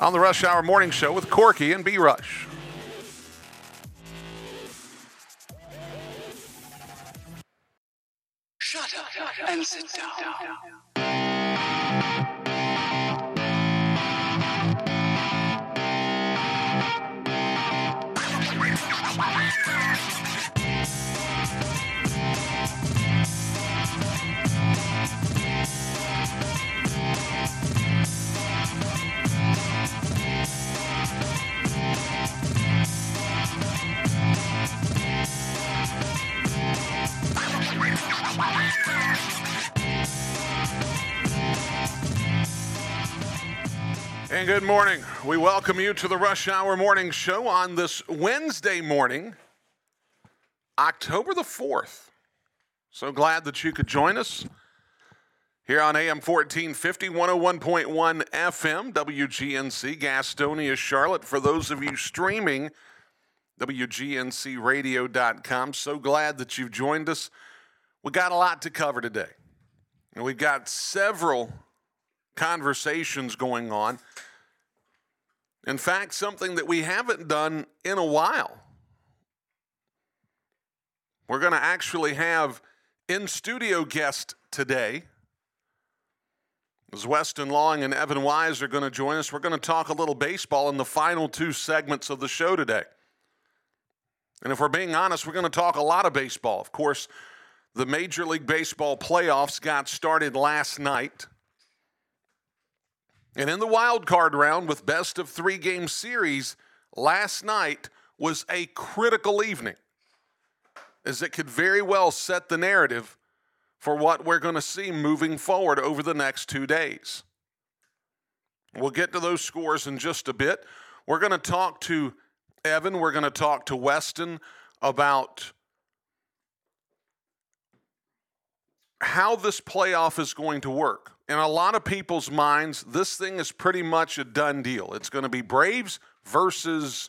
on the Rush Hour Morning Show with Corky and B Rush. Shut up and sit down. And good morning. We welcome you to the Rush Hour Morning Show on this Wednesday morning, October the 4th. So glad that you could join us here on AM 1450, 101.1 FM, WGNC, Gastonia, Charlotte. For those of you streaming, WGNCradio.com. So glad that you've joined us. We got a lot to cover today. And we've got several conversations going on. In fact, something that we haven't done in a while. We're going to actually have in studio guest today. As Weston Lawing and Evan Wise are going to join us, we're going to talk a little baseball in the final two segments of the show today. And if we're being honest, we're going to talk a lot of baseball. Of course, the Major League Baseball playoffs got started last night. And in the wild card round with best of three game series, last night was a critical evening, as it could very well set the narrative for what we're going to see moving forward over the next two days. We'll get to those scores in just a bit. We're going to talk to Evan, we're going to talk to Weston about how this playoff is going to work in a lot of people's minds, this thing is pretty much a done deal. It's going to be Braves versus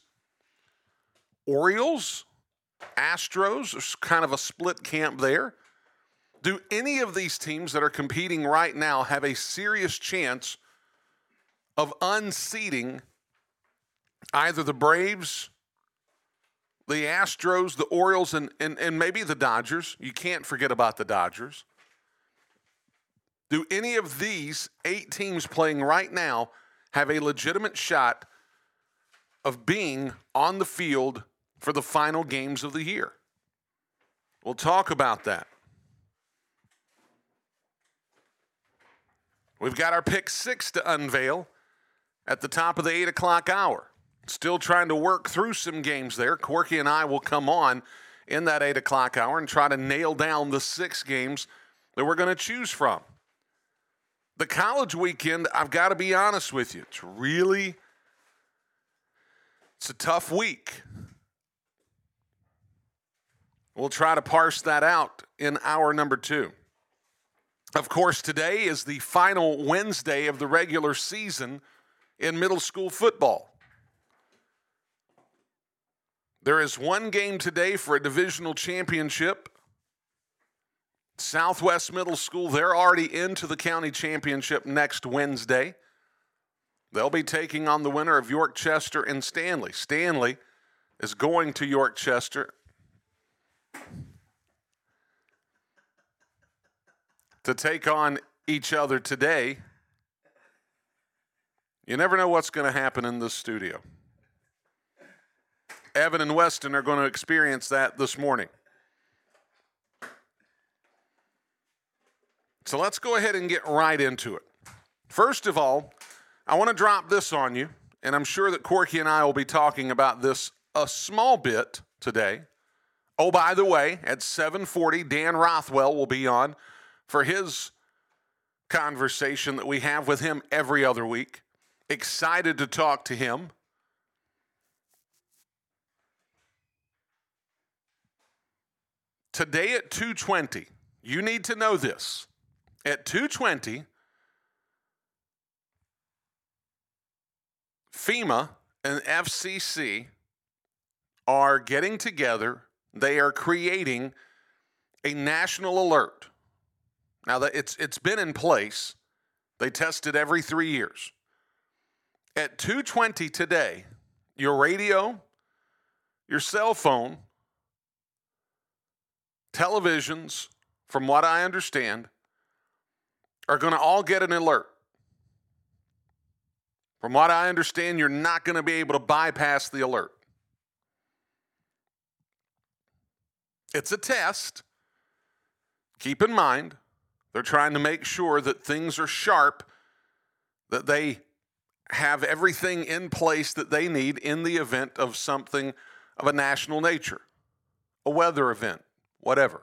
Orioles, Astros. There's kind of a split camp there. Do any of these teams that are competing right now have a serious chance of unseating either the Braves, the Astros, the Orioles, and, and, and maybe the Dodgers? You can't forget about the Dodgers. Do any of these eight teams playing right now have a legitimate shot of being on the field for the final games of the year? We'll talk about that. We've got our pick six to unveil at the top of the eight o'clock hour. Still trying to work through some games there. Corky and I will come on in that eight o'clock hour and try to nail down the six games that we're going to choose from. The college weekend, I've got to be honest with you, it's really it's a tough week. We'll try to parse that out in hour number 2. Of course, today is the final Wednesday of the regular season in middle school football. There is one game today for a divisional championship Southwest Middle School, they're already into the county championship next Wednesday. They'll be taking on the winner of York Chester and Stanley. Stanley is going to York Chester to take on each other today. You never know what's going to happen in this studio. Evan and Weston are going to experience that this morning. So let's go ahead and get right into it. First of all, I want to drop this on you, and I'm sure that Corky and I will be talking about this a small bit today. Oh, by the way, at 7:40, Dan Rothwell will be on for his conversation that we have with him every other week. excited to talk to him. Today at 220, you need to know this. At 220, FEMA and FCC are getting together. They are creating a national alert. Now that it's it's been in place. They test it every 3 years. At 2:20 today, your radio, your cell phone, televisions, from what I understand, are going to all get an alert. From what I understand, you're not going to be able to bypass the alert. It's a test. Keep in mind, they're trying to make sure that things are sharp, that they have everything in place that they need in the event of something of a national nature, a weather event, whatever.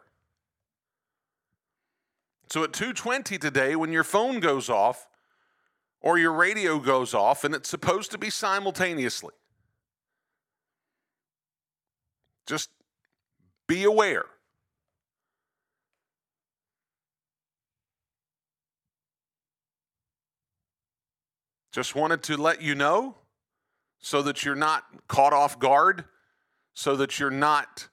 So at 2:20 today when your phone goes off or your radio goes off and it's supposed to be simultaneously. Just be aware. Just wanted to let you know so that you're not caught off guard, so that you're not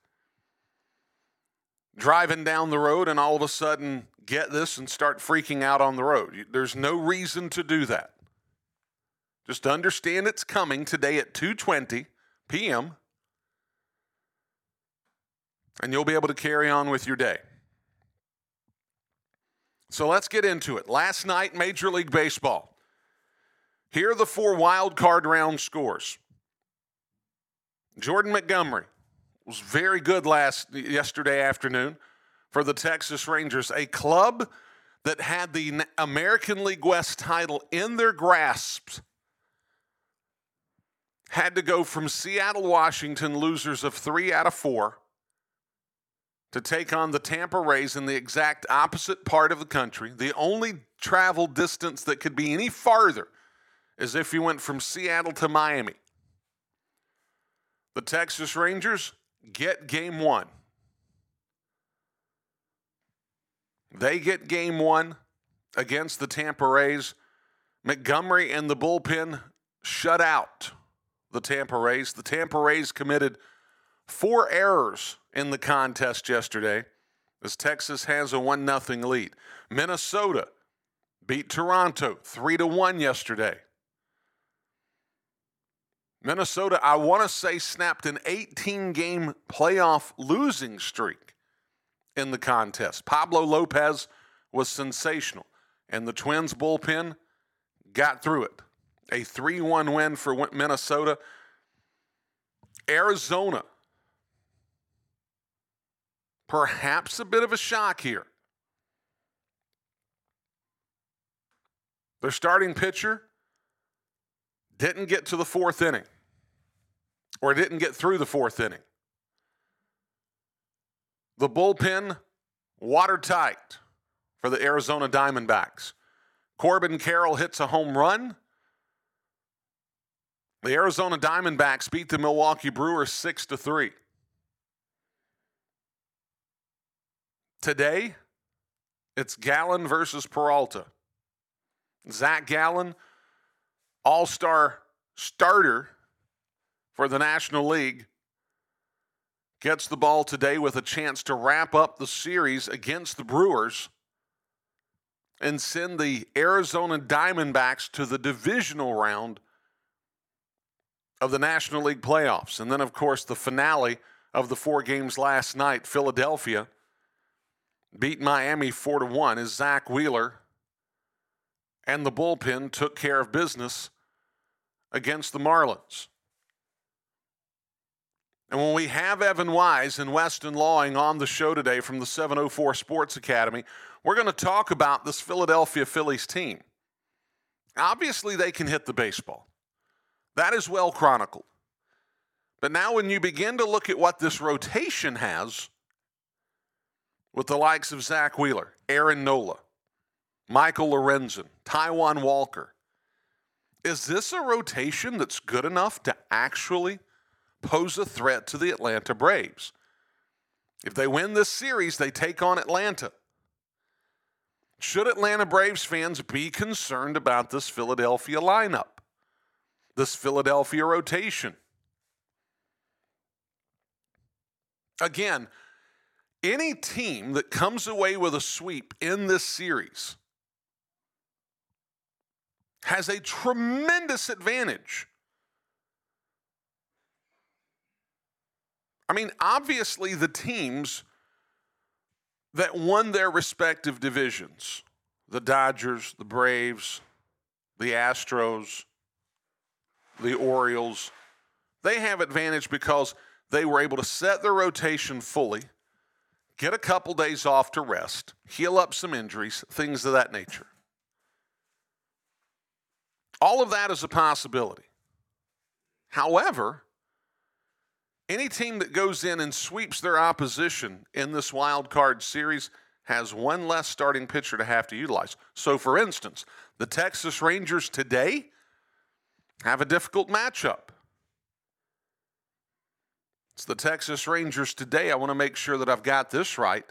driving down the road and all of a sudden get this and start freaking out on the road. There's no reason to do that. Just understand it's coming today at 2:20 p.m. and you'll be able to carry on with your day. So let's get into it. Last night Major League Baseball. Here are the four wild card round scores. Jordan Montgomery was very good last yesterday afternoon for the Texas Rangers, a club that had the American League West title in their grasp had to go from Seattle, Washington, losers of 3 out of 4 to take on the Tampa Rays in the exact opposite part of the country. The only travel distance that could be any farther is if you went from Seattle to Miami. The Texas Rangers get game one. They get game one against the Tampa Rays. Montgomery and the bullpen shut out the Tampa Rays. The Tampa Rays committed four errors in the contest yesterday as Texas has a 1 0 lead. Minnesota beat Toronto 3 to 1 yesterday. Minnesota, I want to say, snapped an 18 game playoff losing streak in the contest. Pablo Lopez was sensational, and the Twins bullpen got through it. A 3 1 win for Minnesota. Arizona, perhaps a bit of a shock here. Their starting pitcher didn't get to the fourth inning or didn't get through the fourth inning. The bullpen watertight for the Arizona Diamondbacks. Corbin Carroll hits a home run. The Arizona Diamondbacks beat the Milwaukee Brewers 6 to 3. Today, it's Gallen versus Peralta. Zach Gallen, all star starter for the National League, gets the ball today with a chance to wrap up the series against the Brewers and send the Arizona Diamondbacks to the divisional round of the National League playoffs. And then, of course, the finale of the four games last night, Philadelphia beat Miami 4 to 1 as Zack Wheeler and the bullpen took care of business against the Marlins. And when we have Evan Wise and Weston Lawing on the show today from the 704 Sports Academy, we're going to talk about this Philadelphia Phillies team. Obviously, they can hit the baseball. That is well chronicled. But now, when you begin to look at what this rotation has with the likes of Zack Wheeler, Aaron Nola, Michael Lorenzen, Taijuan Walker. Is this a rotation that's good enough to actually pose a threat to the Atlanta Braves? If they win this series, they take on Atlanta. Should Atlanta Braves fans be concerned about this Philadelphia lineup, this Philadelphia rotation? Again, any team that comes away with a sweep in this series has a tremendous advantage. I mean, obviously, the teams that won their respective divisions the Dodgers, the Braves, the Astros, the Orioles they have advantage because they were able to set their rotation fully, get a couple days off to rest, heal up some injuries, things of that nature. All of that is a possibility. However, any team that goes in and sweeps their opposition in this wild card series has one less starting pitcher to have to utilize. So, for instance, the Texas Rangers today have a difficult matchup. It's the Texas Rangers today. I want to make sure that I've got this right.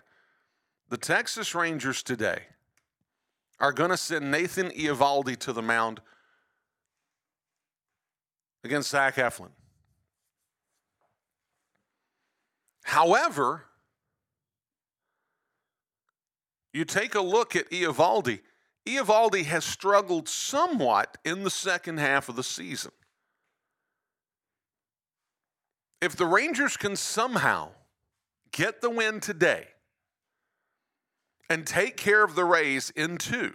The Texas Rangers today are going to send Nathan Eovaldi to the mound against Zach Eflin. However, you take a look at Eovaldi. Eovaldi has struggled somewhat in the second half of the season. If the Rangers can somehow get the win today and take care of the Rays in two,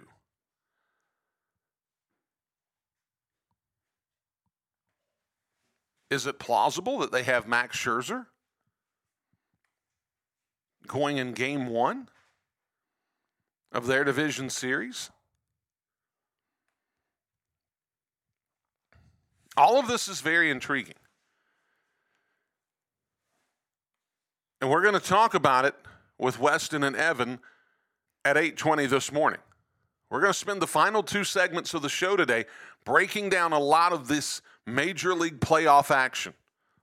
is it plausible that they have Max Scherzer going in game one of their division series? All of this is very intriguing. And we're going to talk about it with Weston and Evan at 8:20 this morning. We're going to spend the final two segments of the show today breaking down a lot of this major league playoff action.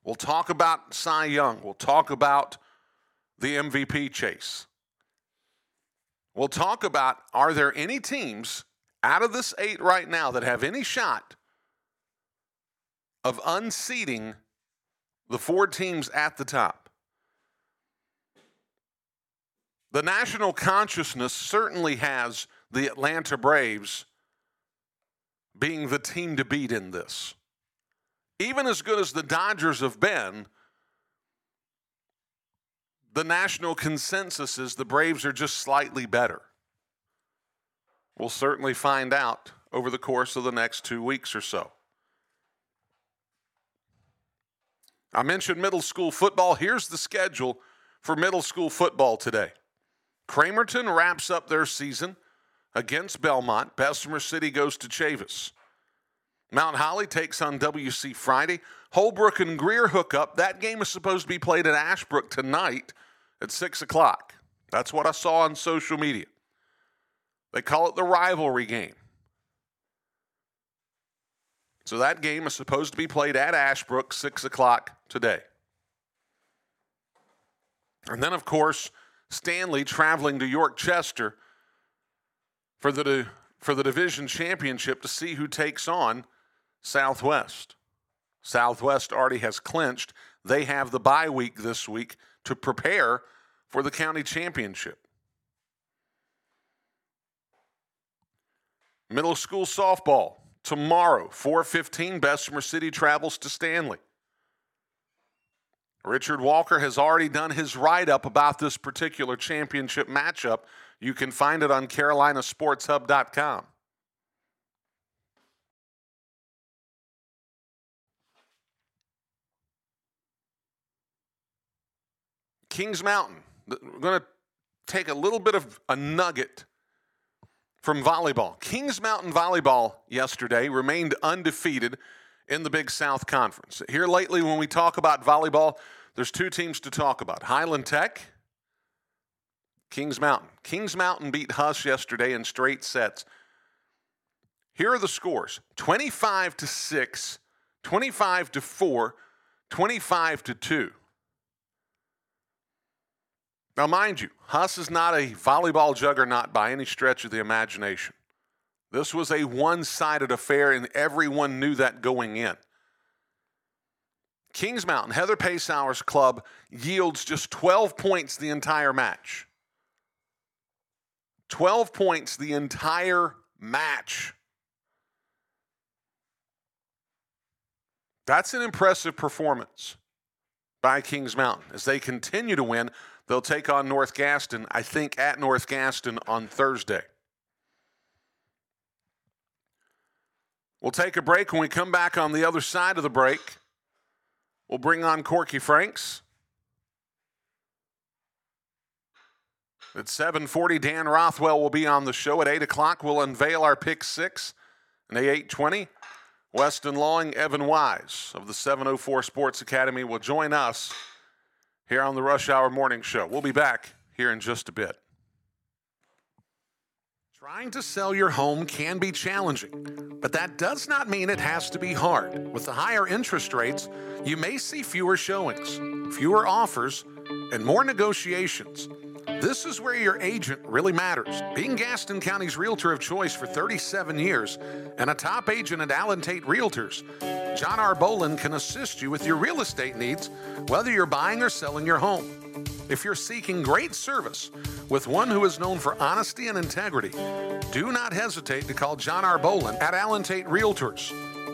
We'll talk about Cy Young. We'll talk about the MVP chase. We'll talk about are there any teams out of this eight right now that have any shot of unseating the four teams at the top? The national consciousness certainly has the Atlanta Braves being the team to beat in this. Even as good as the Dodgers have been, the national consensus is the Braves are just slightly better. We'll certainly find out over the course of the next two weeks or so. I mentioned middle school football. Here's the schedule for middle school football today. Cramerton wraps up their season against Belmont. Bessemer City goes to Chavis. Mount Holly takes on WC Friday. Holbrook and Grier hook up. That game is supposed to be played at Ashbrook tonight at 6 o'clock. That's what I saw on social media. They call it the rivalry game. So that game is supposed to be played at Ashbrook, 6 o'clock today. And then, of course, Stanley traveling to York Chester for the, for the division championship to see who takes on Southwest. Southwest already has clinched. They have the bye week this week to prepare for the county championship. Middle school softball tomorrow, 4:15 Bessemer City travels to Stanley. Richard Walker has already done his write up about this particular championship matchup. You can find it on CarolinaSportsHub.com. Kings Mountain. We're going to take a little bit of a nugget from volleyball. Kings Mountain Volleyball yesterday remained undefeated in the Big South Conference. Here lately, when we talk about volleyball, there's two teams to talk about Highland Tech, Kings Mountain. Kings Mountain beat Huss yesterday in straight sets. Here are the scores 25 to 6, 25 to 4, 25 to 2. Now, mind you, Huss is not a volleyball juggernaut by any stretch of the imagination. This was a one sided affair, and everyone knew that going in. Kings Mountain, Heather Pacehour's club yields just 12 points the entire match. 12 points the entire match. That's an impressive performance by Kings Mountain. As they continue to win, they'll take on North Gaston, I think, at North Gaston on Thursday. We'll take a break. When we come back on the other side of the break, we'll bring on Corky Franks. At 7:40, Dan Rothwell will be on the show. At 8 o'clock, we'll unveil our pick six. And at 8:20, Weston Lawing, Evan Wise of the 704 Sports Academy will join us here on the Rush Hour Morning Show. We'll be back here in just a bit. Trying to sell your home can be challenging, but that does not mean it has to be hard. With the higher interest rates, you may see fewer showings, fewer offers, and more negotiations. This is where your agent really matters. Being Gaston County's realtor of choice for 37 years and a top agent at Allen Tate Realtors, John R. Bolin can assist you with your real estate needs, whether you're buying or selling your home. If you're seeking great service with one who is known for honesty and integrity, do not hesitate to call John R. Bolin at Allen Tate Realtors.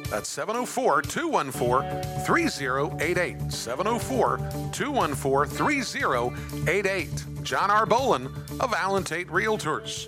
That's 704 214 3088. 704 214 3088. John R. Bolin of Allen Tate Realtors.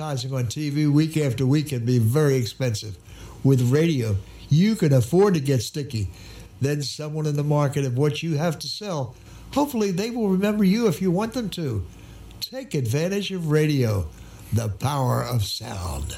on TV week after week can be very expensive. With radio, you can afford to get sticky. Then someone in the market of what you have to sell, hopefully they will remember you if you want them to. Take advantage of radio, the power of sound.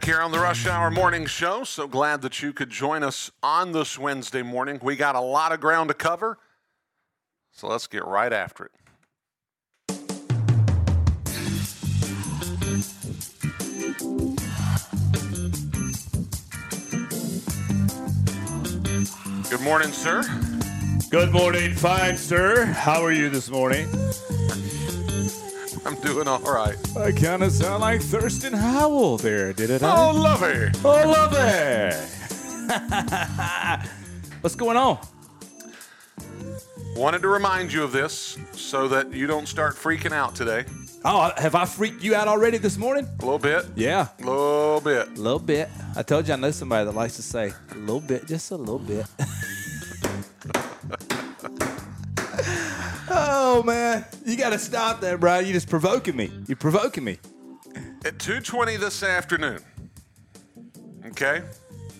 back here on the Rush Hour Morning Show. So glad that you could join us on this Wednesday morning. We got a lot of ground to cover, so let's get right after it. Good morning, sir. Good morning, fine, sir. How are you this morning? I'm doing all right. I kind of sound like Thurston Howell there, did it? Oh, lovey. oh love it. Oh, What's going on? Wanted to remind you of this so that you don't start freaking out today. Oh, have I freaked you out already this morning? A little bit. Yeah, A little bit. a little bit. I told you I know somebody that likes to say a little bit, just a little bit. oh man, you got to stop that, Brian. You're just provoking me. You're provoking me. At 2:20 this afternoon. Okay?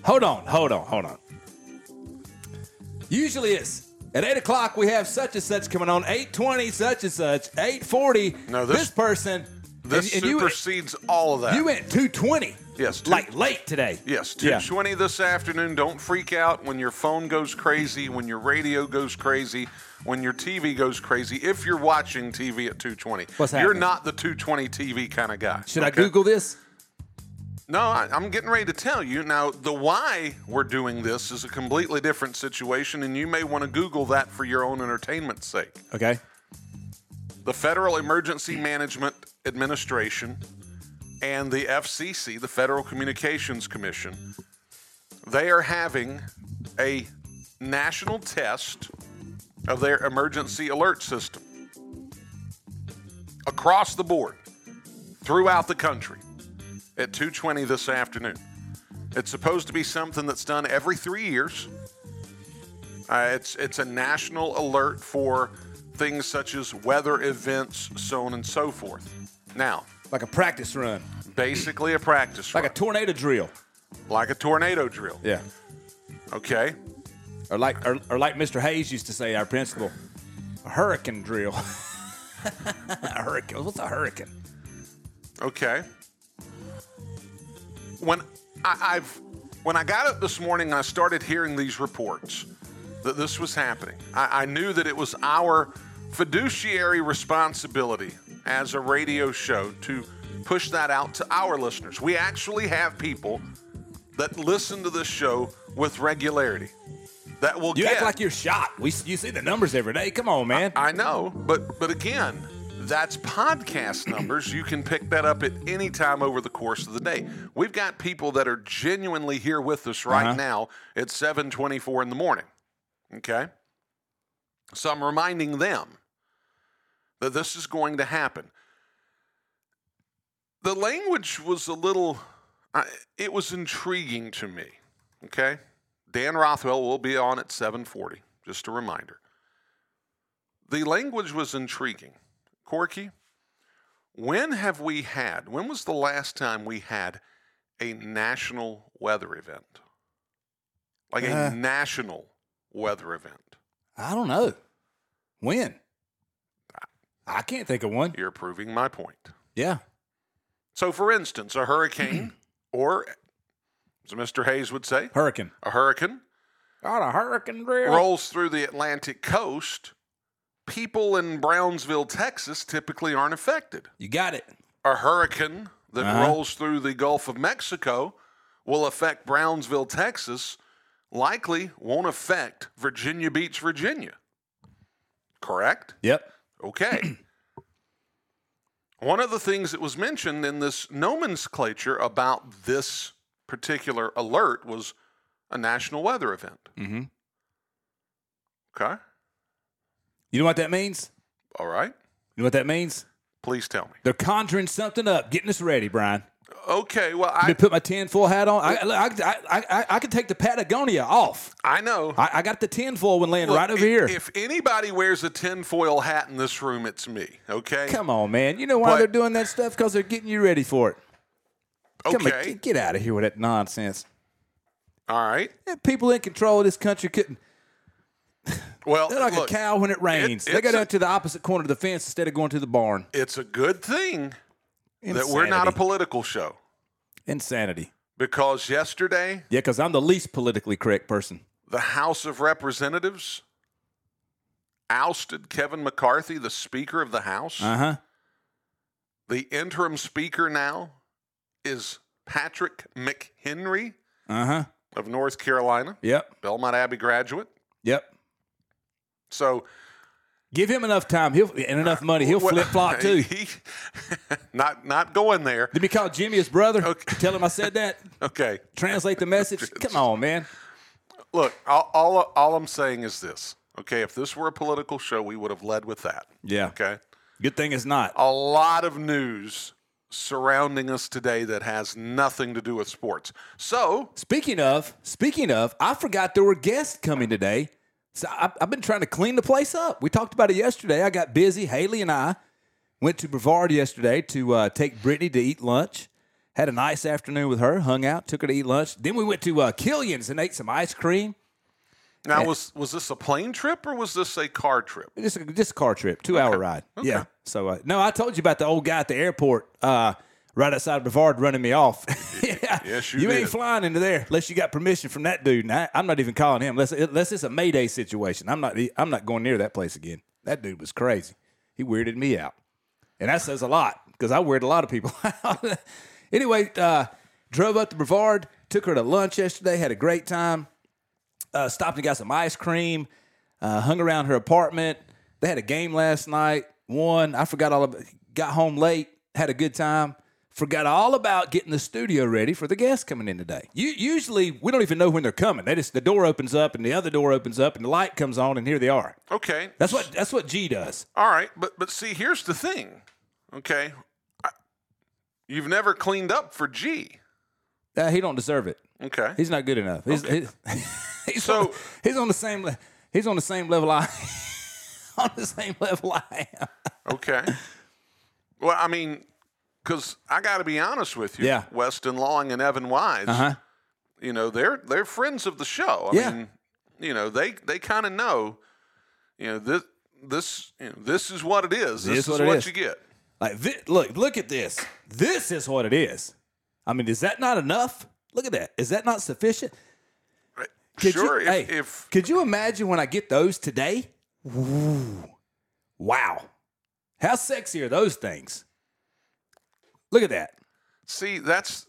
Hold on, hold on, hold on. Usually it's at eight o'clock we have such and such coming on. Eight twenty, such and such. Eight forty. No, this- person. This and, and you, supersedes all of that. you went two twenty. Yes, two- like late today. Yes, Yeah. 220 this afternoon. Don't freak out when your phone goes crazy, when your radio goes crazy, when your TV goes crazy. If you're watching TV at 220, What's you're not the 220 TV kind of guy. Should I? Google this? No, I, I'm getting ready to tell you. Now, the why we're doing this is a completely different situation, and you may want to Google that for your own entertainment's sake. Okay. the Federal Emergency Management Administration and the FCC, the Federal Communications Commission, they are having a national test of their emergency alert system across the board throughout the country at 2:20 this afternoon. It's supposed to be something that's done every 3 years. Uh, it's it's a national alert for things such as weather events, so on and so forth. Now, Like a practice run, basically a practice run. like a tornado drill. like a tornado drill. Yeah. Okay, Or like, or, or like Mr. Hayes used to say, our principal, a hurricane drill. a hurricane. What's a hurricane? okay. When I, I've when I got up this morning I started hearing these reports that this was happening, I, I knew that it was our fiduciary responsibility as a radio show to push that out to our listeners. We actually have people that listen to this show with regularity. That will You get act like you're shot. We you see the numbers every day. Come on, man. I know, but but again, that's podcast numbers. You can pick that up at any time over the course of the day. We've got people that are genuinely here with us right Uh-huh. now at 7:24 in the morning. Okay? So I'm reminding them that this is going to happen. The language was a little I it was intriguing to me. Okay? Dan Rothwell will be on at 7:40, just a reminder. The language was intriguing. Corky, when have we had, when was the last time we had a national weather event? Like a Uh. national weather event. I don't know. When? I can't think of one. You're proving my point. Yeah. So, for instance, a hurricane, or as Mr. Hayes would say, Hurricane. a hurricane Got a hurricane drill. rolls through the Atlantic coast. People in Brownsville, Texas typically aren't affected. You got it. a hurricane that Uh-huh. rolls through the Gulf of Mexico will affect Brownsville, Texas, likely won't affect Virginia Beach, Virginia. Correct? Yep. Okay. One of the things that was mentioned in this nomenclature about this particular alert was a national weather event. Mm-hmm. Okay. You know what that means? All right. You know what that means? Please tell me. They're conjuring something up, getting us ready, Brian. Okay. Well, I put my tinfoil hat on. I, I, I, I, I, take the Patagonia off. I know. I, I got the tinfoil one laying Look, right over i- here. If anybody wears a tinfoil hat in this room, it's me. Okay. Come on, man. You know why But- they're doing that stuff? Because they're getting you ready for it. Come on, Okay. get, get out of here with that nonsense. All right. And People in control of this country couldn't. Well, They're like look, a cow when it rains. they it's go down to the opposite corner of the fence instead of going to the barn. it's a good thing that we're not a political show Insanity. because yesterday Yeah, because I'm the least politically correct person. the House of Representatives ousted Kevin McCarthy, the Speaker of the House. Uh huh. The interim Speaker now is Patrick McHenry. Uh huh. of North Carolina, Yep. Belmont Abbey graduate. Yep. So Give him enough time, he'll and enough money, he'll flip flop too. He, not not going there. Did he call Jimmy his brother? Okay. Tell him I said that. Okay. Translate the message. Come on, man. Look, all, all all I'm saying is this. Okay, if this were a political show, we would have led with that. Yeah. Okay. Good thing it's not. A lot of news surrounding us today that has nothing to do with sports. So, Speaking of, speaking of, I forgot there were guests coming today. So I, I've been trying to clean the place up. We talked about it yesterday. I got busy. Haley and I went to Brevard yesterday to uh, take Brittany to eat lunch. Had a nice afternoon with her. Hung out, took her to eat lunch. Then we went to uh, Killian's and ate some ice cream. now was was this a plane trip or was this a car trip? Just a, just a car trip, two hour ride. Yeah. So uh, no, I told you about the old guy at the airport, uh, right outside Brevard, running me off. yeah. Yes, you You ain't flying into there unless you got permission from that dude. And I, I'm not even calling him unless unless it's a Mayday situation. I'm not I'm not going near that place again. That dude was crazy. He weirded me out, and that says a lot because I weirded a lot of people out. anyway, uh, drove up to Brevard, took her to lunch yesterday, had a great time uh, stopped and got some ice cream, uh, hung around her apartment. They had a game last night, won. I forgot all about got home late, had a good time. Forgot all about getting the studio ready for the guests coming in today. You, usually, we don't even know when they're coming. They just the door opens up and the other door opens up and the light comes on and here they are. Okay. That's what that's what G does. All right, but but see, here's the thing. Okay, I, you've never cleaned up for G. Uh, he don't deserve it. Okay. He's not good enough. He's, he's, he's So- on, he's on the same le- he's on the same level I on the same level I am. Okay. well, I mean, because I got to be honest with you, Yeah. Weston Lawing and Evan Wise, Uh-huh. you know, they're they're friends of the show. I Yeah. mean, you know, they they kind of know, you know, this this you know, this is what it is. This is is what what, is. you get. Like, thi- look, look at this. This is what it is. I mean, is that not enough? Look at that. Is that not sufficient? Could sure, You, if, hey, if could you imagine when I get those today? Ooh, wow. How sexy are those things? Look at that. see that's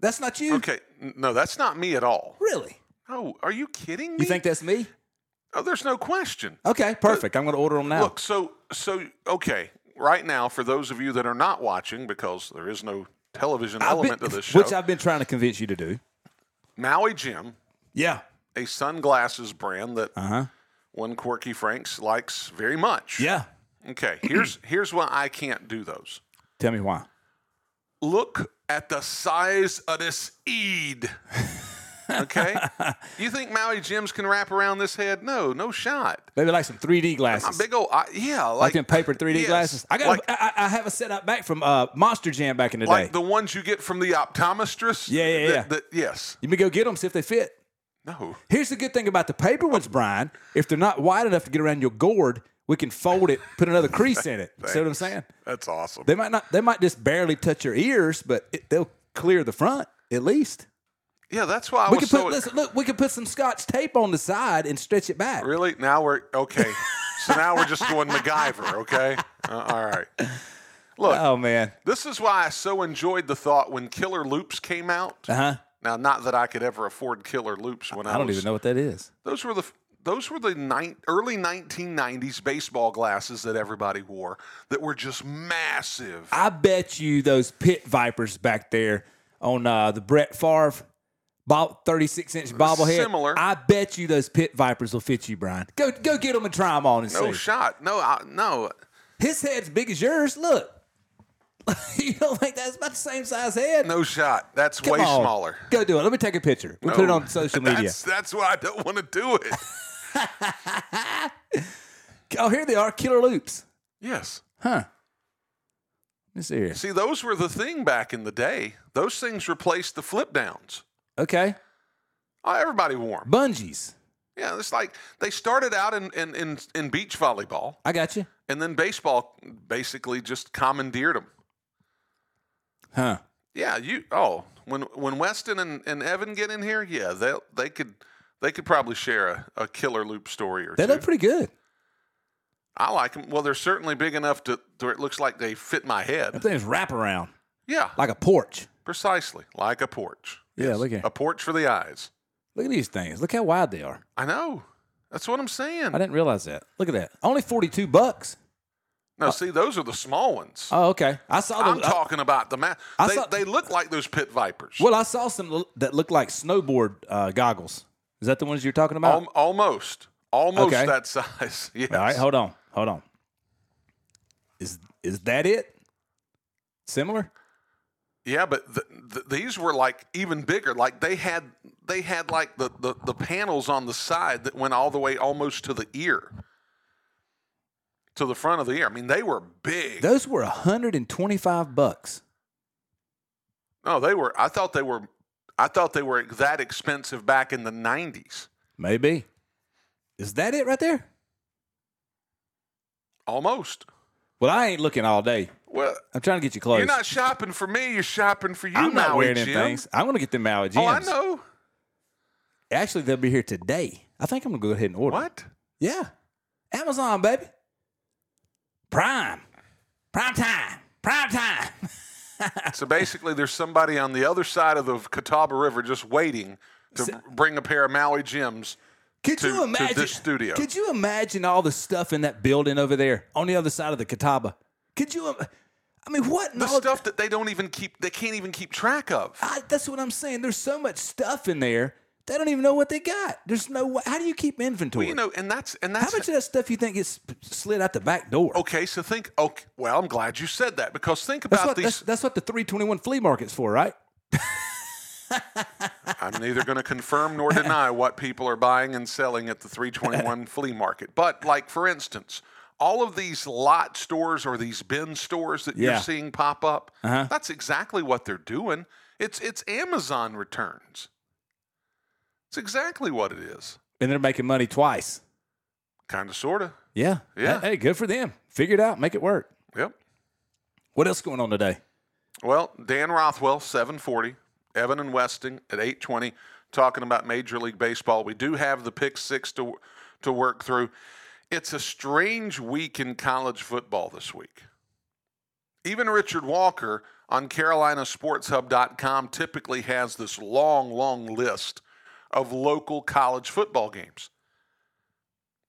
That's not you. okay. No, that's not me at all. Really? Oh, are you kidding me? You think that's me? Oh, there's no question. Okay, perfect. I'm going to order them now. Look, so so okay, right now for those of you that are not watching because there is no television I've been- element to this show, which I've been trying to convince you to do. Maui Jim, Yeah. a sunglasses brand that Uh-huh. one Corky Franks likes very much. Yeah. Okay, here's here's why I can't do those. Tell me why. Look at the size of this eed. Okay, you think Maui Jims can wrap around this head? No, no shot. Maybe like some 3D My glasses. big old, I, yeah, like, like them paper 3D yes, glasses. I got. like, I, I have a setup back from uh, Monster Jam back in the like day. the ones you get from the optometrist. Yeah, yeah, yeah. that- yes. you may go get them, see if they fit. No. Here's the good thing about the paper ones, Brian. If they're not wide enough to get around your gourd, we can fold it, put another crease in it. See what I'm saying? That's awesome. They might not. They might just barely touch your ears, but it, they'll clear the front at least. yeah, that's why I We was so. put. Listen, look, we can put some Scotch tape on the side and stretch it back. Really? Now we're okay. so now we're just going MacGyver. Okay. Uh, all right. Look, Oh man. this is why I so enjoyed the thought when Killer Loops came out. Uh huh. Now, not that I could ever afford Killer Loops when I, I don't was, even know what that is. Those were the those were the nine, early 1990s baseball glasses that everybody wore that were just massive. I bet you those pit vipers back there on uh, the Brett Favre bob, 36 inch bobblehead. Similar. I bet you those pit vipers will fit you, Brian. Go go get them and try them on and no see. shot. No, I, no. His head's big as yours. Look. you don't think that's about the same size head? No shot. That's Come way on. smaller. Go do it. Let me take a picture. We put it on social media. That's, that's why I don't want to do it. Oh, here they are, killer loops. yes. Huh. Let me see here. See, those were the thing back in the day. Those things replaced the flip downs. Okay. Oh, everybody wore them. Bungees. Yeah, it's like they started out in, in, in, in beach volleyball, I got you. and then baseball basically just commandeered them. Huh. Yeah, you. Oh, when when Weston and, and Evan get in here, yeah, they they could they could probably share a, a killer loop story or something. They two. look pretty good. I like them. Well, they're certainly big enough to, it looks like they fit my That head. thing's wrap around Yeah, like a porch. precisely like a porch. Yeah, look here. a porch for the eyes. Look at these things. Look how wide they are. I know. That's what I'm saying. I didn't realize that. Look at that. Only 42 bucks. No, see, those are the small ones. Oh, okay. I saw I'm them. I- talking about the ma- I they, saw- they look like those pit vipers. well, I saw some l- that looked like snowboard uh, goggles. Is that the ones you're talking about? Al- almost, almost Okay. that size. Yes. All right, hold on, hold on. Is is that it? Similar? Yeah, but th- th- these were like even bigger. Like they had they had like the, the the panels on the side that went all the way almost to the ear, to the front of the ear. I mean, they were big. Those were 125 bucks. no, they were. I thought they were. I thought they were that expensive back in the '90s. Maybe. Is that it right there? Almost. Well, I ain't looking all day. Well, I'm trying to get you close. you're not shopping for me. You're shopping for you, I'm not Maui wearing them things. I'm going to get them Maui Jims. Oh, I know. Actually, they'll be here today. I think I'm going to go ahead and order. What? Yeah. Amazon, baby. Prime. Prime time. Prime time. So basically, there's somebody on the other side of the Catawba River just waiting to bring a pair of Maui Jims. Could To- you imagine this studio. Could you imagine all the stuff in that building over there on the other side of the Catawba? Could you? I mean, what? The stuff that they don't even keep, they can't even keep track of. I, that's what I'm saying. There's so much stuff in there. They don't even know what they got. There's no way. How do you keep inventory? Well, you know, and that's and that's how much of that stuff you think gets slid out the back door? okay. So think. Okay, well, I'm glad you said that because think that's about what these. that's, that's what the 321 flea market's for, right? I'm neither going to confirm nor deny what people are buying and selling at the 321 flea market. But like for instance, all of these lot stores or these bin stores that Yeah. you're seeing pop up, Uh-huh. that's exactly what they're doing. It's it's Amazon returns. It's exactly what it is. And they're making money twice. Kind of, sort of. Yeah. Yeah. Hey, good for them. Figure it out. Make it work. Yep. What else going on today? Well, Dan Rothwell, 740. Evan and Weston at 820, talking about Major League Baseball. We do have the pick six to, to work through. It's a strange week in college football this week. Even Richard Walker on CarolinaSportsHub.com typically has this long, long list of local college football games.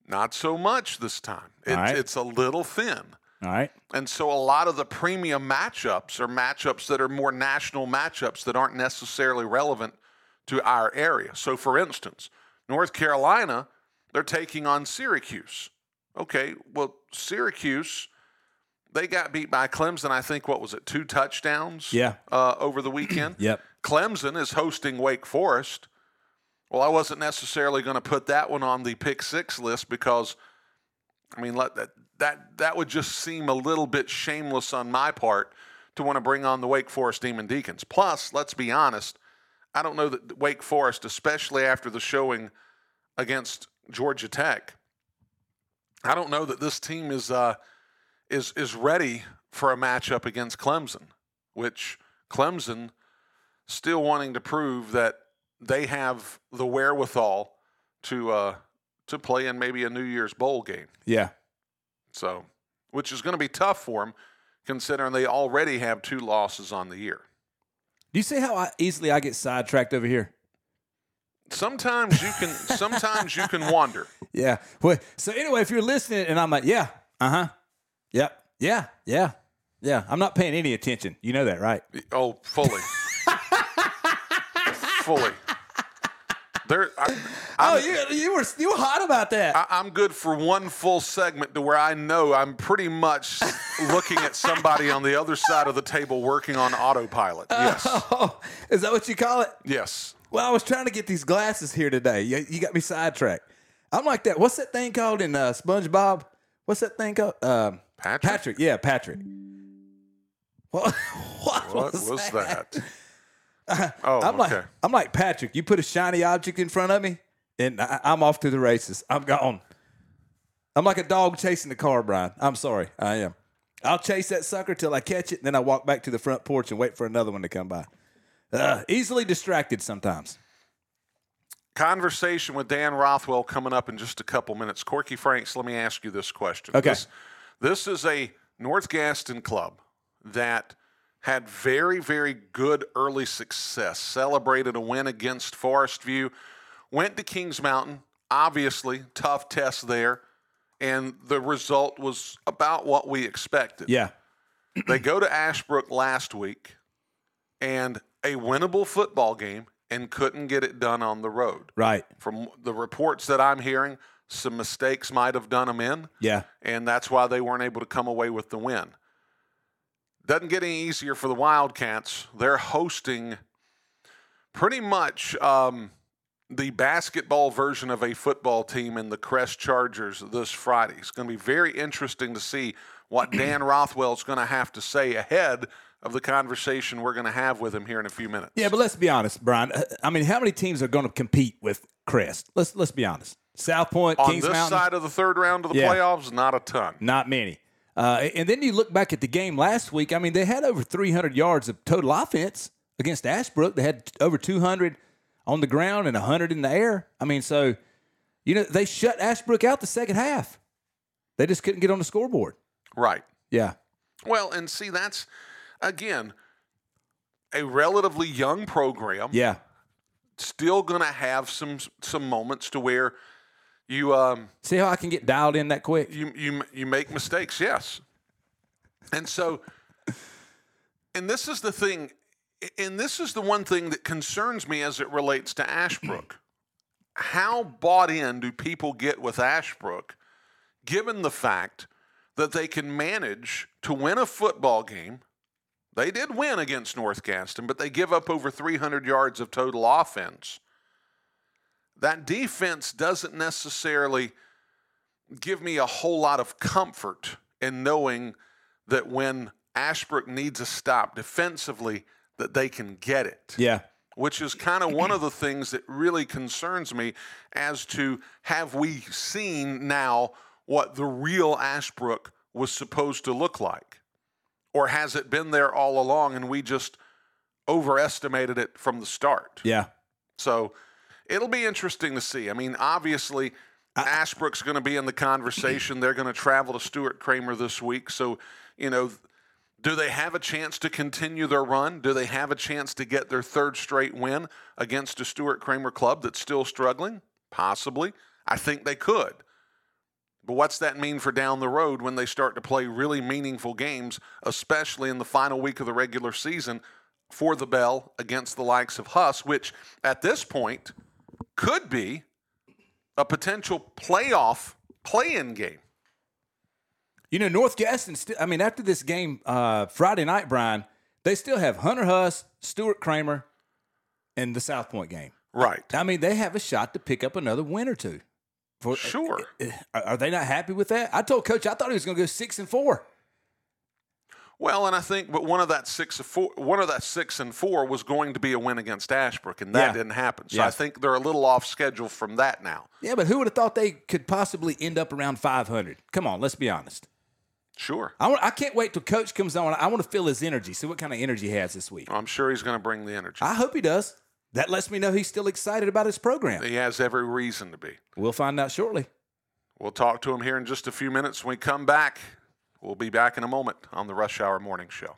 Not so much this time. It, right. It's a little thin. All right. And so a lot of the premium matchups are matchups that are more national matchups that aren't necessarily relevant to our area. So, for instance, North Carolina, they're taking on Syracuse. Okay, well, Syracuse, they got beat by Clemson, I think, what was it, two touchdowns Yeah. uh, over the weekend? Yep. Clemson is hosting Wake Forest. Well, I wasn't necessarily going to put that one on the pick six list because, I mean, let that that that would just seem a little bit shameless on my part to want to bring on the Wake Forest Demon Deacons. Plus, let's be honest, I don't know that Wake Forest, especially after the showing against Georgia Tech, I don't know that this team is uh, is is ready for a matchup against Clemson, which Clemson still wanting to prove that they have the wherewithal to uh, to play in maybe a New Year's bowl game. Yeah. So, which is going to be tough for them, considering they already have two losses on the year. Do you see how I, easily I get sidetracked over here? Sometimes you can, sometimes you can wander. Yeah. Well, so anyway, if you're listening and I'm like, yeah, uh huh, yep, yeah, yeah, yeah, I'm not paying any attention. You know that, right? Oh, fully, fully. There, I, Oh, you you were you were hot about that. I, I'm good for one full segment to where I know I'm pretty much looking at somebody on the other side of the table working on autopilot. Yes, oh, is that what you call it? yes. Well, I was trying to get these glasses here today. You, you got me sidetracked. I'm like that. What's that thing called in uh, SpongeBob? What's that thing called? Um, Patrick? Patrick. Yeah, Patrick. What? What, What was, was that? that? Oh, I'm okay. like, I'm like Patrick. You put a shiny object in front of me, and I, I'm off to the races. I'm gone. I'm like a dog chasing the car, Brian. I'm sorry, I am. I'll chase that sucker till I catch it, and then I walk back to the front porch and wait for another one to come by. Uh, easily distracted sometimes. Conversation with Dan Rothwell coming up in just a couple minutes. Corky Franks, let me ask you this question. Okay. This, this is a North Gaston club that had very, very good early success, celebrated a win against Forestview, went to Kings Mountain. Obviously, tough test there, and the result was about what we expected. Yeah. They go to Ashbrook last week and a winnable football game and couldn't get it done on the road. Right. From the reports that I'm hearing, some mistakes might have done them in, Yeah. and that's why they weren't able to come away with the win. Doesn't get any easier for the Wildcats. They're hosting pretty much um, the basketball version of a football team in the Crest Chargers this Friday. It's going to be very interesting to see what Dan Rothwell's going to have to say ahead of the conversation we're going to have with him here in a few minutes. Yeah, but let's be honest, Brian. I mean, how many teams are going to compete with Crest? Let's let's be honest. South Point, on Kings this Mountain, side of the third round of the Yeah. playoffs, not a ton. not many. Uh, and then you look back at the game last week. I mean, they had over 300 yards of total offense against Ashbrook. They had over 200 on the ground and 100 in the air. I mean, so you know they shut Ashbrook out the second half. They just couldn't get on the scoreboard. Right. Yeah, Well, and see, that's again a relatively young program. yeah, Still going to have some some moments to where you um See how I can get dialed in that quick? you you you make mistakes. Yes. And so, and this is the thing, and this is the one thing that concerns me as it relates to Ashbrook. How bought in do people get with Ashbrook, given the fact that they can manage to win a football game? They did win against North Gaston, but they give up over 300 yards of total offense. That defense doesn't necessarily give me a whole lot of comfort in knowing that when Ashbrook needs a stop defensively, that they can get it. Yeah, Which is kind of one of the things that really concerns me as to have we seen now what the real Ashbrook was supposed to look like? Or has it been there all along and we just overestimated it from the start? yeah. So it'll be interesting to see. I mean, obviously, Ashbrook's going to be in the conversation. They're going to travel to Stuart Cramer this week. So, you know, do they have a chance to continue their run? Do they have a chance to get their third straight win against a Stuart Cramer club that's still struggling? Possibly. I think they could. But what's that mean for down the road when they start to play really meaningful games, especially in the final week of the regular season for the Bell against the likes of Huss, which at this point could be a potential playoff play-in game. You know, North Gaston. Still, I mean, after this game uh, Friday night, Brian, they still have Hunter Huss, Stuart Cramer, and the South Point game. Right. I mean, they have a shot to pick up another win or two. For, Sure. Are, are they not happy with that? I told Coach I thought he was going to go six and four. Well, and I think, but one of that six of four, one of that six and four was going to be a win against Ashbrook, and that Yeah. didn't happen. So Yeah. I think they're a little off schedule from that now. Yeah, but who would have thought they could possibly end up around 500? Come on, let's be honest. Sure. I, want, I can't wait till Coach comes on. I want to feel his energy, see what kind of energy he has this week. I'm sure he's going to bring the energy. I hope he does. That lets me know he's still excited about his program. He has every reason to be. We'll find out shortly. We'll talk to him here in just a few minutes. When we come back, we'll be back in a moment on the Rush Hour Morning Show.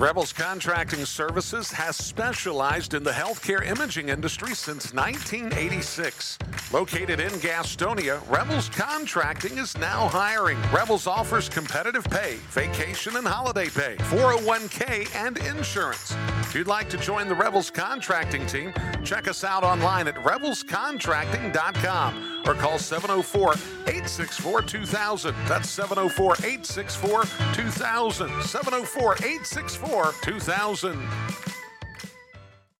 Rebels Contracting Services has specialized in the healthcare imaging industry since 1986. Located in Gastonia, Rebels Contracting is now hiring. Rebels offers competitive pay, vacation and holiday pay, 401k, and insurance. If you'd like to join the Rebels contracting team, check us out online at rebelscontracting.com or call 704 864 2000. That's 704 864 2000. 704 864 2000.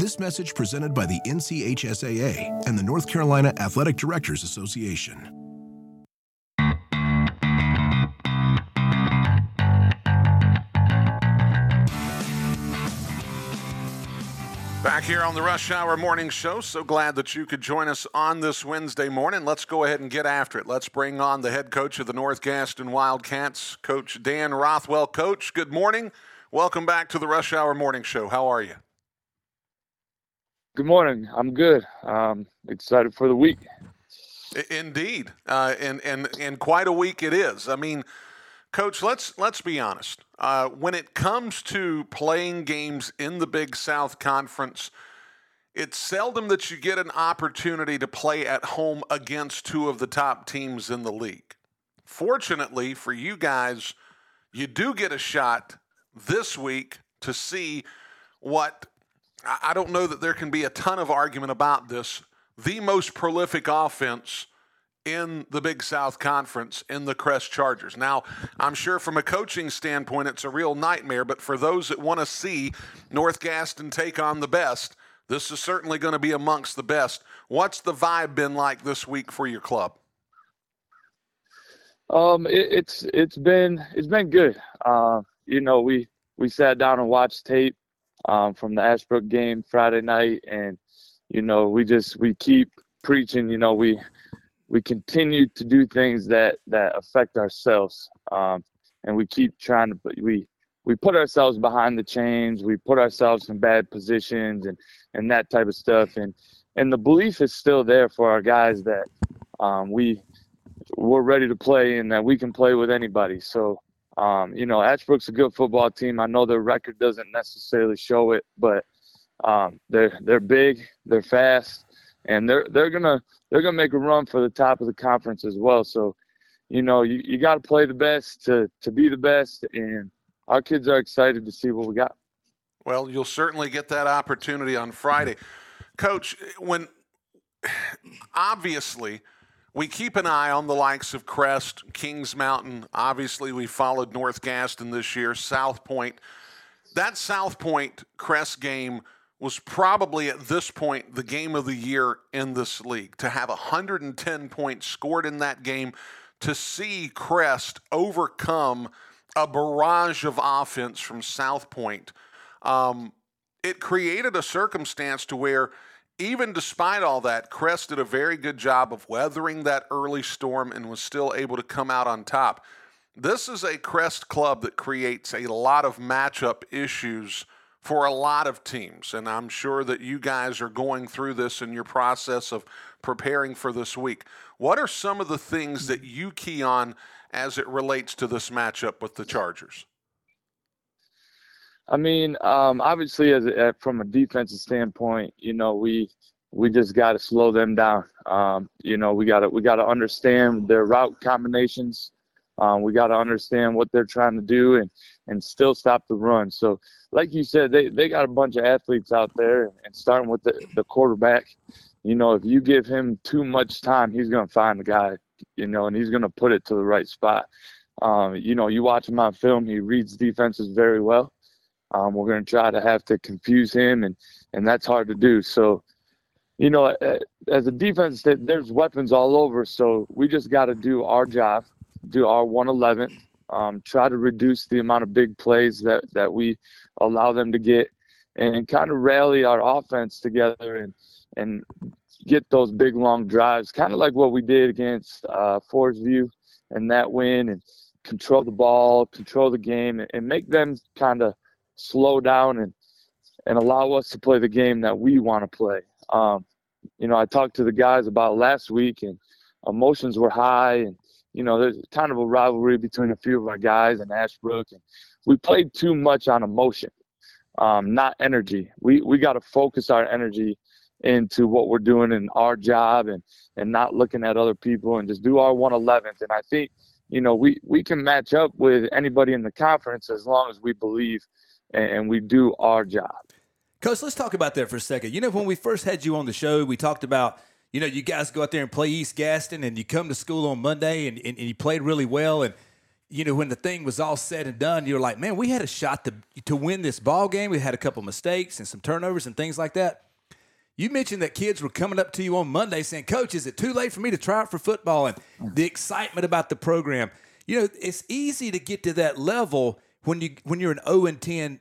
This message presented by the NCHSAA and the North Carolina Athletic Directors Association. Back here on the Rush Hour Morning Show. So glad that you could join us on this Wednesday morning. Let's go ahead and get after it. Let's bring on the head coach of the North Gaston Wildcats, Coach Dan Rothwell. Coach, good morning. Welcome back to the Rush Hour Morning Show. How are you? Good morning. I'm good. Um, excited for the week. Indeed, uh, and and and quite a week it is. I mean, Coach, let's let's be honest. Uh, when it comes to playing games in the Big South Conference, it's seldom that you get an opportunity to play at home against two of the top teams in the league. Fortunately for you guys, you do get a shot this week to see what I don't know that there can be a ton of argument about this. The most prolific offense in the Big South Conference in the Crest Chargers. Now, I'm sure from a coaching standpoint, it's a real nightmare, but for those that want to see North Gaston take on the best, this is certainly going to be amongst the best. What's the vibe been like this week for your club? Um, it, it's it's been it's been good. Uh, you know, we we sat down and watched tape um, from the Ashbrook game Friday night, and you know, we just we keep preaching. You know, we we continue to do things that that affect ourselves, um, and we keep trying to we we put ourselves behind the chains. We put ourselves in bad positions and and that type of stuff, and and the belief is still there for our guys that um, we we're ready to play and that we can play with anybody. So, um, you know, Ashbrook's a good football team. I know their record doesn't necessarily show it, but um, they're they're big, they're fast, and they're they're gonna they're gonna make a run for the top of the conference as well. So, you know, you, you got to play the best to to be the best, and our kids are excited to see what we got. Well, you'll certainly get that opportunity on Friday. Coach, when obviously we keep an eye on the likes of Crest, Kings Mountain. Obviously, we followed North Gaston this year, South Point. That South Point Crest game was probably at this point the game of the year in this league. To have 110 points scored in that game, to see Crest overcome a barrage of offense from South Point, um, it created a circumstance to where even despite all that, Crest did a very good job of weathering that early storm and was still able to come out on top. This is a Crest club that creates a lot of matchup issues for a lot of teams. And I'm sure that you guys are going through this in your process of preparing for this week. What are some of the things that you key on as it relates to this matchup with the Chargers? I mean, um, obviously, as a, from a defensive standpoint, you know, we we just got to slow them down. Um, you know, we got to we got to understand their route combinations. Um, we got to understand what they're trying to do and and still stop the run. So, like you said, they they got a bunch of athletes out there, and starting with the the quarterback. You know, if you give him too much time, he's going to find the guy. You know, and he's going to put it to the right spot. Um, you know, you watch him on film; he reads defenses very well. Um, we're going to try to have to confuse him, and and that's hard to do. So, you know, as a defense, there's weapons all over. So we just got to do our job, do our 111, um, try to reduce the amount of big plays that that we allow them to get, and kind of rally our offense together and and get those big long drives, kind of like what we did against uh, Forestview and that win, and control the ball, control the game, and make them kind of slow down and and allow us to play the game that we want to play. Um, you know, I talked to the guys about last week, and emotions were high, and you know, there's kind of a rivalry between a few of our guys and Ashbrook, and we played too much on emotion, um, not energy. We we got to focus our energy into what we're doing in our job, and and not looking at other people, and just do our 111th. And I think, you know, we we can match up with anybody in the conference as long as we believe and we do our job. Coach, let's talk about that for a second. You know, when we first had you on the show, we talked about, you know, you guys go out there and play East Gaston and you come to school on Monday and, and, and you played really well. And, you know, when the thing was all said and done, you were like, man, we had a shot to, to win this ball game. We had a couple mistakes and some turnovers and things like that. You mentioned that kids were coming up to you on Monday saying, Coach, is it too late for me to try out for football? And the excitement about the program. You know, it's easy to get to that level – when you when you're an 0 and 10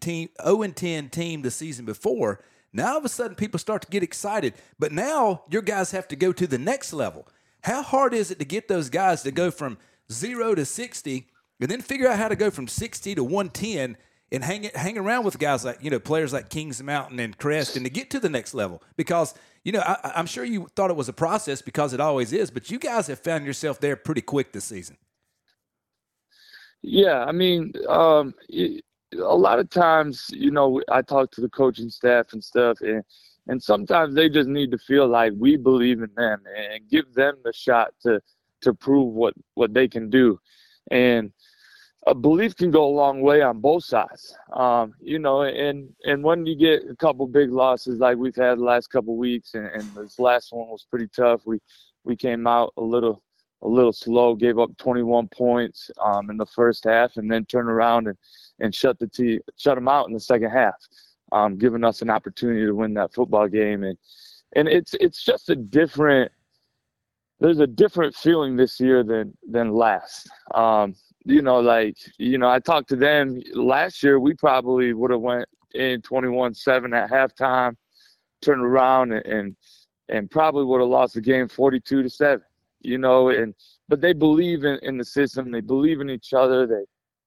team 0 and 10 team the season before, now all of a sudden people start to get excited. But now your guys have to go to the next level. How hard is it to get those guys to go from zero to 60 and then figure out how to go from 60 to 110 and hang it, hang around with guys like you know players like Kings Mountain and Crest and to get to the next level because you know I, I'm sure you thought it was a process because it always is, but you guys have found yourself there pretty quick this season. Yeah, I mean, um, it, a lot of times, you know, I talk to the coaching staff and stuff, and and sometimes they just need to feel like we believe in them and give them the shot to to prove what what they can do, and a belief can go a long way on both sides. Um, you know, and and when you get a couple big losses like we've had the last couple weeks, and, and this last one was pretty tough. We we came out a little a little slow, gave up 21 points um, in the first half, and then turned around and, and shut the t- shut them out in the second half, um, giving us an opportunity to win that football game. And and it's it's just a different. There's a different feeling this year than than last. Um, you know, like you know, I talked to them last year. We probably would have went in 21-7 at halftime, turned around and and, and probably would have lost the game 42 to seven you know, and but they believe in, in the system. They believe in each other. They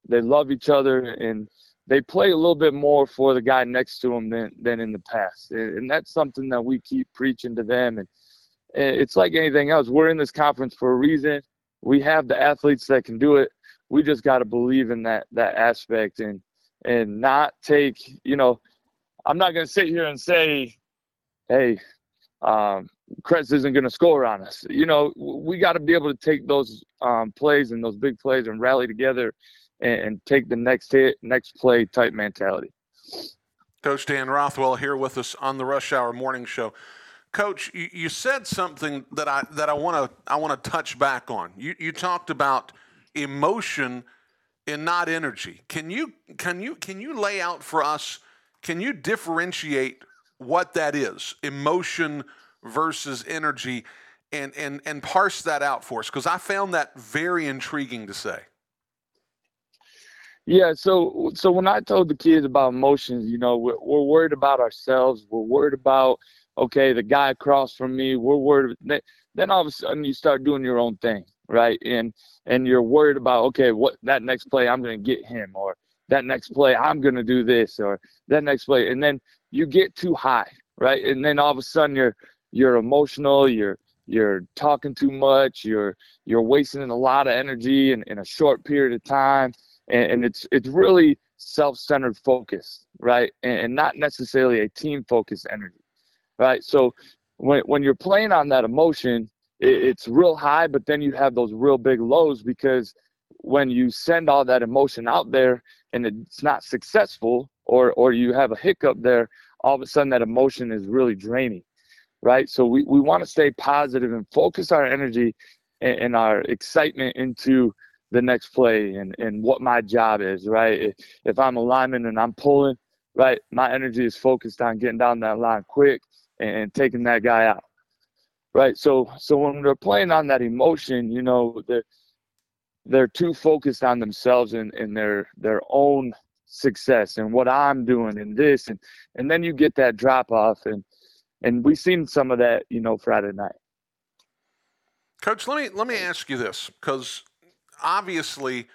they love each other, and they play a little bit more for the guy next to them than than in the past. And, and that's something that we keep preaching to them. And, it's like anything else. We're in this conference for a reason. We have the athletes that can do it. We just got to believe in that that aspect and and not take. You know, I'm not going to sit here and say, hey. Um, Crest isn't going to score on us. You know, we got to be able to take those um, plays and those big plays and rally together and, and, take the next hit, next play type mentality. Coach Dan Rothwell here with us on the Rush Hour Morning Show. Coach, you, you said something that I that I want to I want to touch back on. You you talked about emotion and not energy. Can you can you can you lay out for us? Can you differentiate what that is? Emotion versus energy and and and parse that out for us because I found that very intriguing to say. Yeah, so so when I told the kids about emotions, you know, we're, we're worried about ourselves. We're worried about okay, the guy across from me, we're worried. Then all of a sudden you start doing your own thing, right? And and you're worried about okay, what that next play I'm going to get him, or that next play I'm going to do this, or that next play, and then you get too high, right? And then all of a sudden you're you're emotional, you're you're talking too much, you're you're wasting a lot of energy in, in a short period of time, and, and it's it's really self-centered focus, right? And, and not necessarily a team-focused energy, right? So when when you're playing on that emotion, it, it's real high, but then you have those real big lows because when you send all that emotion out there and it's not successful, or or you have a hiccup there, all of a sudden that emotion is really draining, right? So we, we want to stay positive and focus our energy and, and our excitement into the next play and, and what my job is, right? If, if I'm a lineman and I'm pulling, right, my energy is focused on getting down that line quick and, and taking that guy out. Right. So so when they're playing on that emotion, you know, they're they're too focused on themselves and, and their their own success and what I'm doing and this and and then you get that drop off and and we've seen some of that, you know, Friday night. Coach, let me let me ask you this because obviously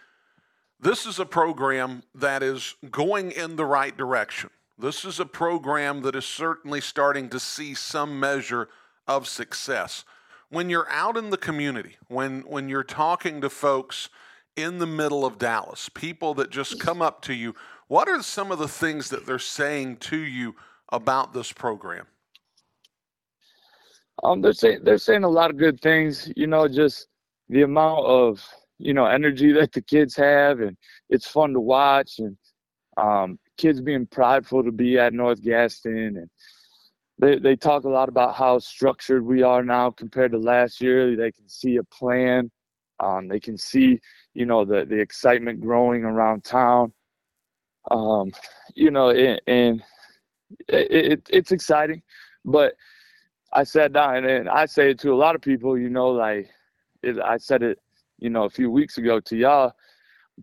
this is a program that is going in the right direction. This is a program that is certainly starting to see some measure of success. When you're out in the community, when when you're talking to folks in the middle of Dallas, people that just come up to you, what are some of the things that they're saying to you about this program? Um, they're saying they're saying a lot of good things. You know, just the amount of you know energy that the kids have, and it's fun to watch, and um, kids being prideful to be at North Gaston, and they they talk a lot about how structured we are now compared to last year. They can see a plan. Um, they can see, you know, the the excitement growing around town. Um, you know, and, and it, it, it's exciting, but I sat down and I say it to a lot of people, you know, like it, I said it, you know, a few weeks ago to y'all.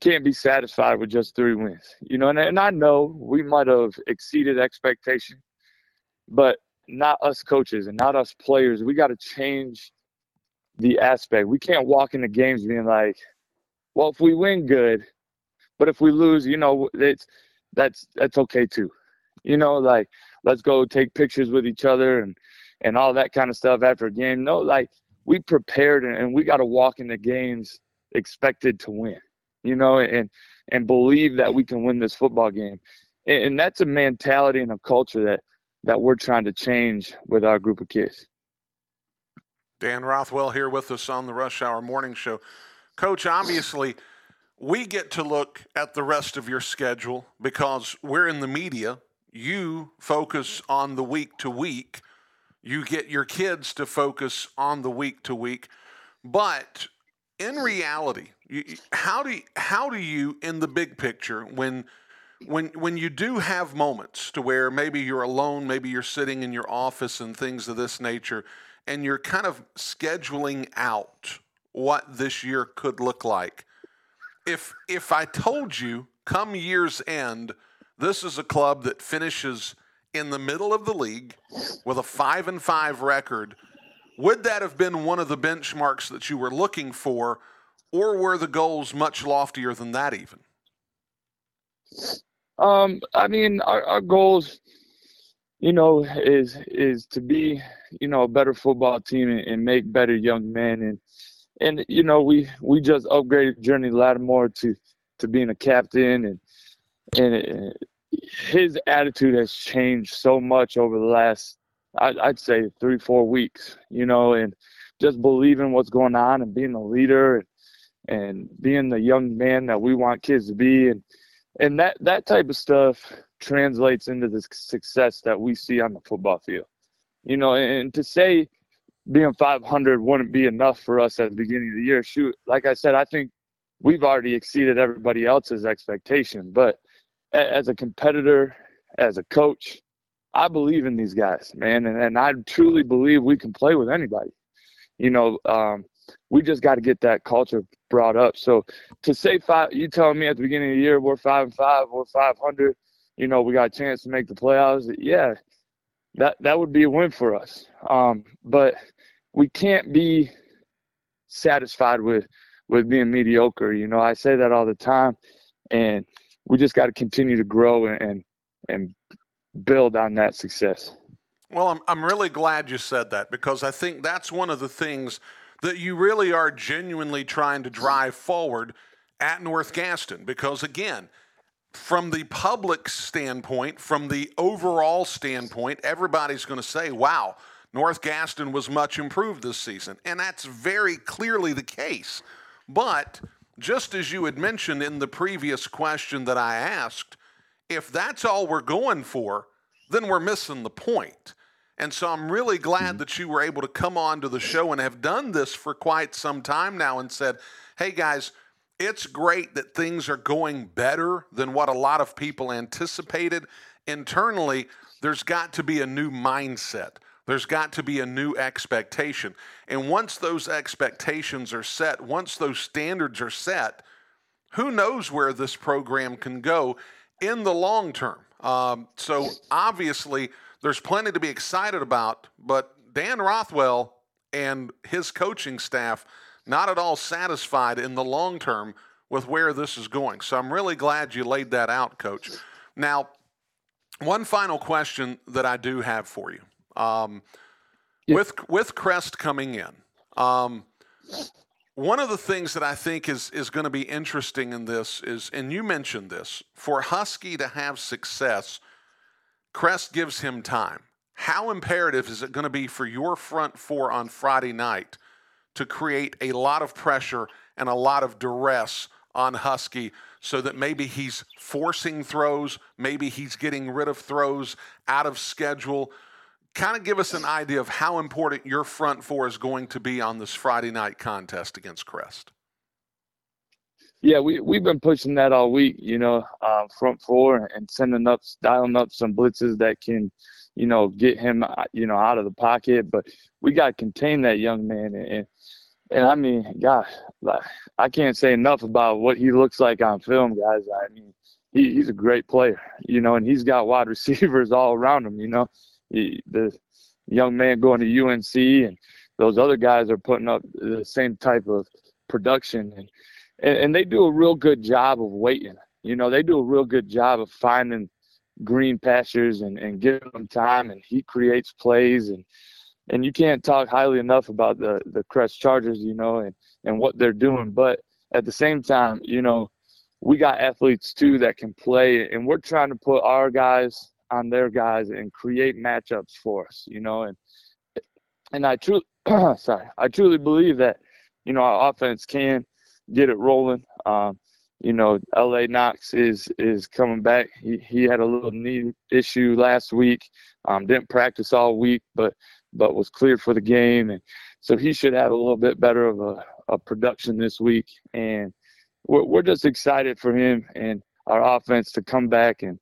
Can't be satisfied with just three wins, you know, and, and I know we might have exceeded expectation, but not us coaches and not us players. We got to change the aspect. We can't walk into games being like, well, if we win, good, but if we lose, you know, it's that's that's okay too. You know, like let's go take pictures with each other and and all that kind of stuff after a game. No, like we prepared and we got to walk into games expected to win. You know, and and believe that we can win this football game. And, and that's a mentality and a culture that that we're trying to change with our group of kids. Dan Rothwell here with us on the Rush Hour Morning Show. Coach, obviously, we get to look at the rest of your schedule because we're in the media. You focus on the week to week. You get your kids to focus on the week to week. But in reality, how do you, how do you in the big picture when when when you do have moments to where maybe you're alone, maybe you're sitting in your office and things of this nature, and you're kind of scheduling out what this year could look like. If if I told you come year's end, this is a club that finishes in the middle of the league with a five and five record, would that have been one of the benchmarks that you were looking for, or were the goals much loftier than that even? Um, I mean, our, our goals, you know, is is to be, you know, a better football team and, and make better young men, and and you know, we we just upgraded Journey Lattimore to to being a captain, and and his attitude has changed so much over the last, I'd, say, three four weeks, you know, and just believing what's going on and being a leader and, and being the young man that we want kids to be and and that that type of stuff translates into the success that we see on the football field. You know, and to say being 500 wouldn't be enough for us at the beginning of the year. Shoot, like I said, I think we've already exceeded everybody else's expectation. But as a competitor, as a coach, I believe in these guys, man, and, and I truly believe we can play with anybody. You know, um, we just got to get that culture brought up. So to say five, you telling me at the beginning of the year we're five and five, we're five hundred. You know, we got a chance to make the playoffs. Yeah, that that would be a win for us. Um, but we can't be satisfied with with being mediocre. You know, I say that all the time, and we just got to continue to grow and, and build on that success. Well, I'm, I'm really glad you said that because I think that's one of the things that you really are genuinely trying to drive forward at North Gaston. Because again, from the public standpoint, from the overall standpoint, everybody's going to say, wow, North Gaston was much improved this season. And that's very clearly the case. But just as you had mentioned in the previous question that I asked, if that's all we're going for, then we're missing the point. And so I'm really glad mm-hmm. that you were able to come on to the show and have done this for quite some time now and said, hey guys, it's great that things are going better than what a lot of people anticipated. Internally, there's got to be a new mindset. There's got to be a new expectation. And once those expectations are set, once those standards are set, who knows where this program can go in the long term? Um, so obviously, there's plenty to be excited about, but Dan Rothwell and his coaching staff not at all satisfied in the long term with where this is going. So I'm really glad you laid that out, Coach. Now, one final question that I do have for you. Um, With with Crest coming in, um, one of the things that I think is is going to be interesting in this is, and you mentioned this, for Husky to have success, Crest gives him time. How imperative is it going to be for your front four on Friday night to create a lot of pressure and a lot of duress on Husky so that maybe he's forcing throws, maybe he's getting rid of throws out of schedule? Kind of give us an idea of how important your front four is going to be on this Friday night contest against Crest. Yeah, we we've been pushing that all week, you know, uh, front four and sending up, dialing up some blitzes that can, you know, get him, uh, you know, out of the pocket. But we got to contain that young man, and, and I mean, gosh, like, I can't say enough about what he looks like on film, guys. I mean, he, he's a great player, you know, and he's got wide receivers all around him, you know. He, the young man going to UNC and those other guys are putting up the same type of production and, and, and they do a real good job of waiting. You know, they do a real good job of finding green pastures and, and giving them time and he creates plays and and you can't talk highly enough about the the Crest Chargers, you know, and and what they're doing. But at the same time, you know, we got athletes too that can play, and we're trying to put our guys on their guys and create matchups for us, you know, and and I truly, sorry, I truly believe that, you know, our offense can get it rolling. Um, you know, LA Knox is is coming back. He he had a little knee issue last week. Um, didn't practice all week, but but was cleared for the game, and so he should have a little bit better of a, a production this week. And we're we're just excited for him and our offense to come back. And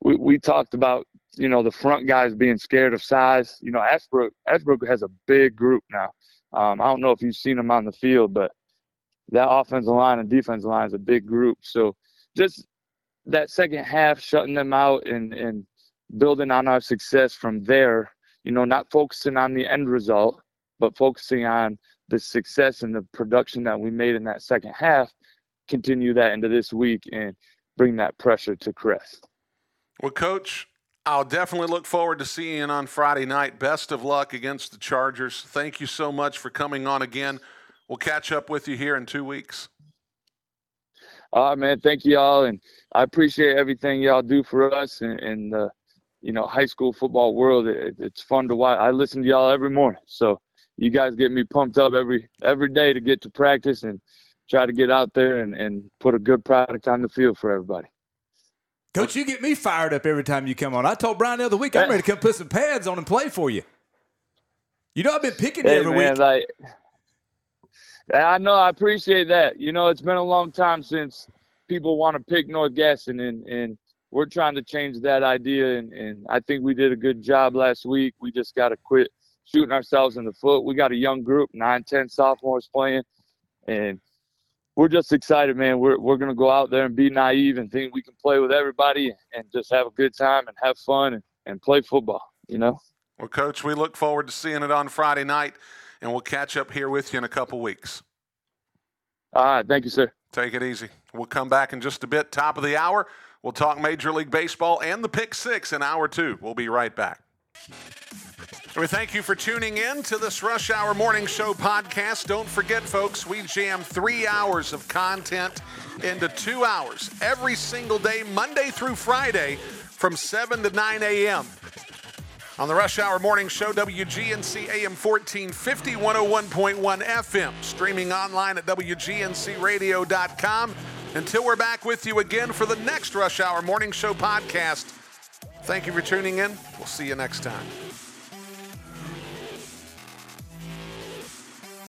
we we talked about you know the front guys being scared of size. You know, Ashbrook Ashbrook has a big group now. Um, I don't know if you've seen them on the field, but that offensive line and defensive line is a big group. So just that second half, shutting them out and and building on our success from there you know, not focusing on the end result, but focusing on the success and the production that we made in that second half, continue that into this week and bring that pressure to Crest. Well, Coach, I'll definitely look forward to seeing you on Friday night. Best of luck against the Chargers. Thank you so much for coming on again. We'll catch up with you here in two weeks. All right, man. Thank you all, and I appreciate everything y'all do for us and, and you know high school football world. It, it's fun to watch. I listen to y'all every morning, so you guys get me pumped up every every day to get to practice and try to get out there and, and put a good product on the field for everybody. Coach, you get me fired up every time you come on. I told Brian the other week I'm ready to come put some pads on and play for you. You know I've been picking you every man, week. like I know I appreciate that. You know, it's been a long time since people want to pick North Gaston and and we're trying to change that idea and, and I think we did a good job last week. We just gotta quit shooting ourselves in the foot. We got a young group, nine, ten sophomores playing and we're just excited, man. We're we're gonna go out there and be naive and think we can play with everybody and just have a good time and have fun and, and play football. You know. Well, Coach, we look forward to seeing it on Friday night, and we'll catch up here with you in a couple weeks. All right. Thank you, sir. Take it easy. We'll come back in just a bit. Top of the hour, we'll talk Major League Baseball and the Pick Six in hour two. We'll be right back. We thank you for tuning in to this Rush Hour Morning Show podcast. Don't forget, folks, we jam three hours of content into two hours every single day, Monday through Friday, from 7 to 9 a.m. On the Rush Hour Morning Show, WGNC AM 1450, 101.1 FM, streaming online at WGNCradio.com. Until we're back with you again for the next Rush Hour Morning Show podcast, thank you for tuning in. We'll see you next time.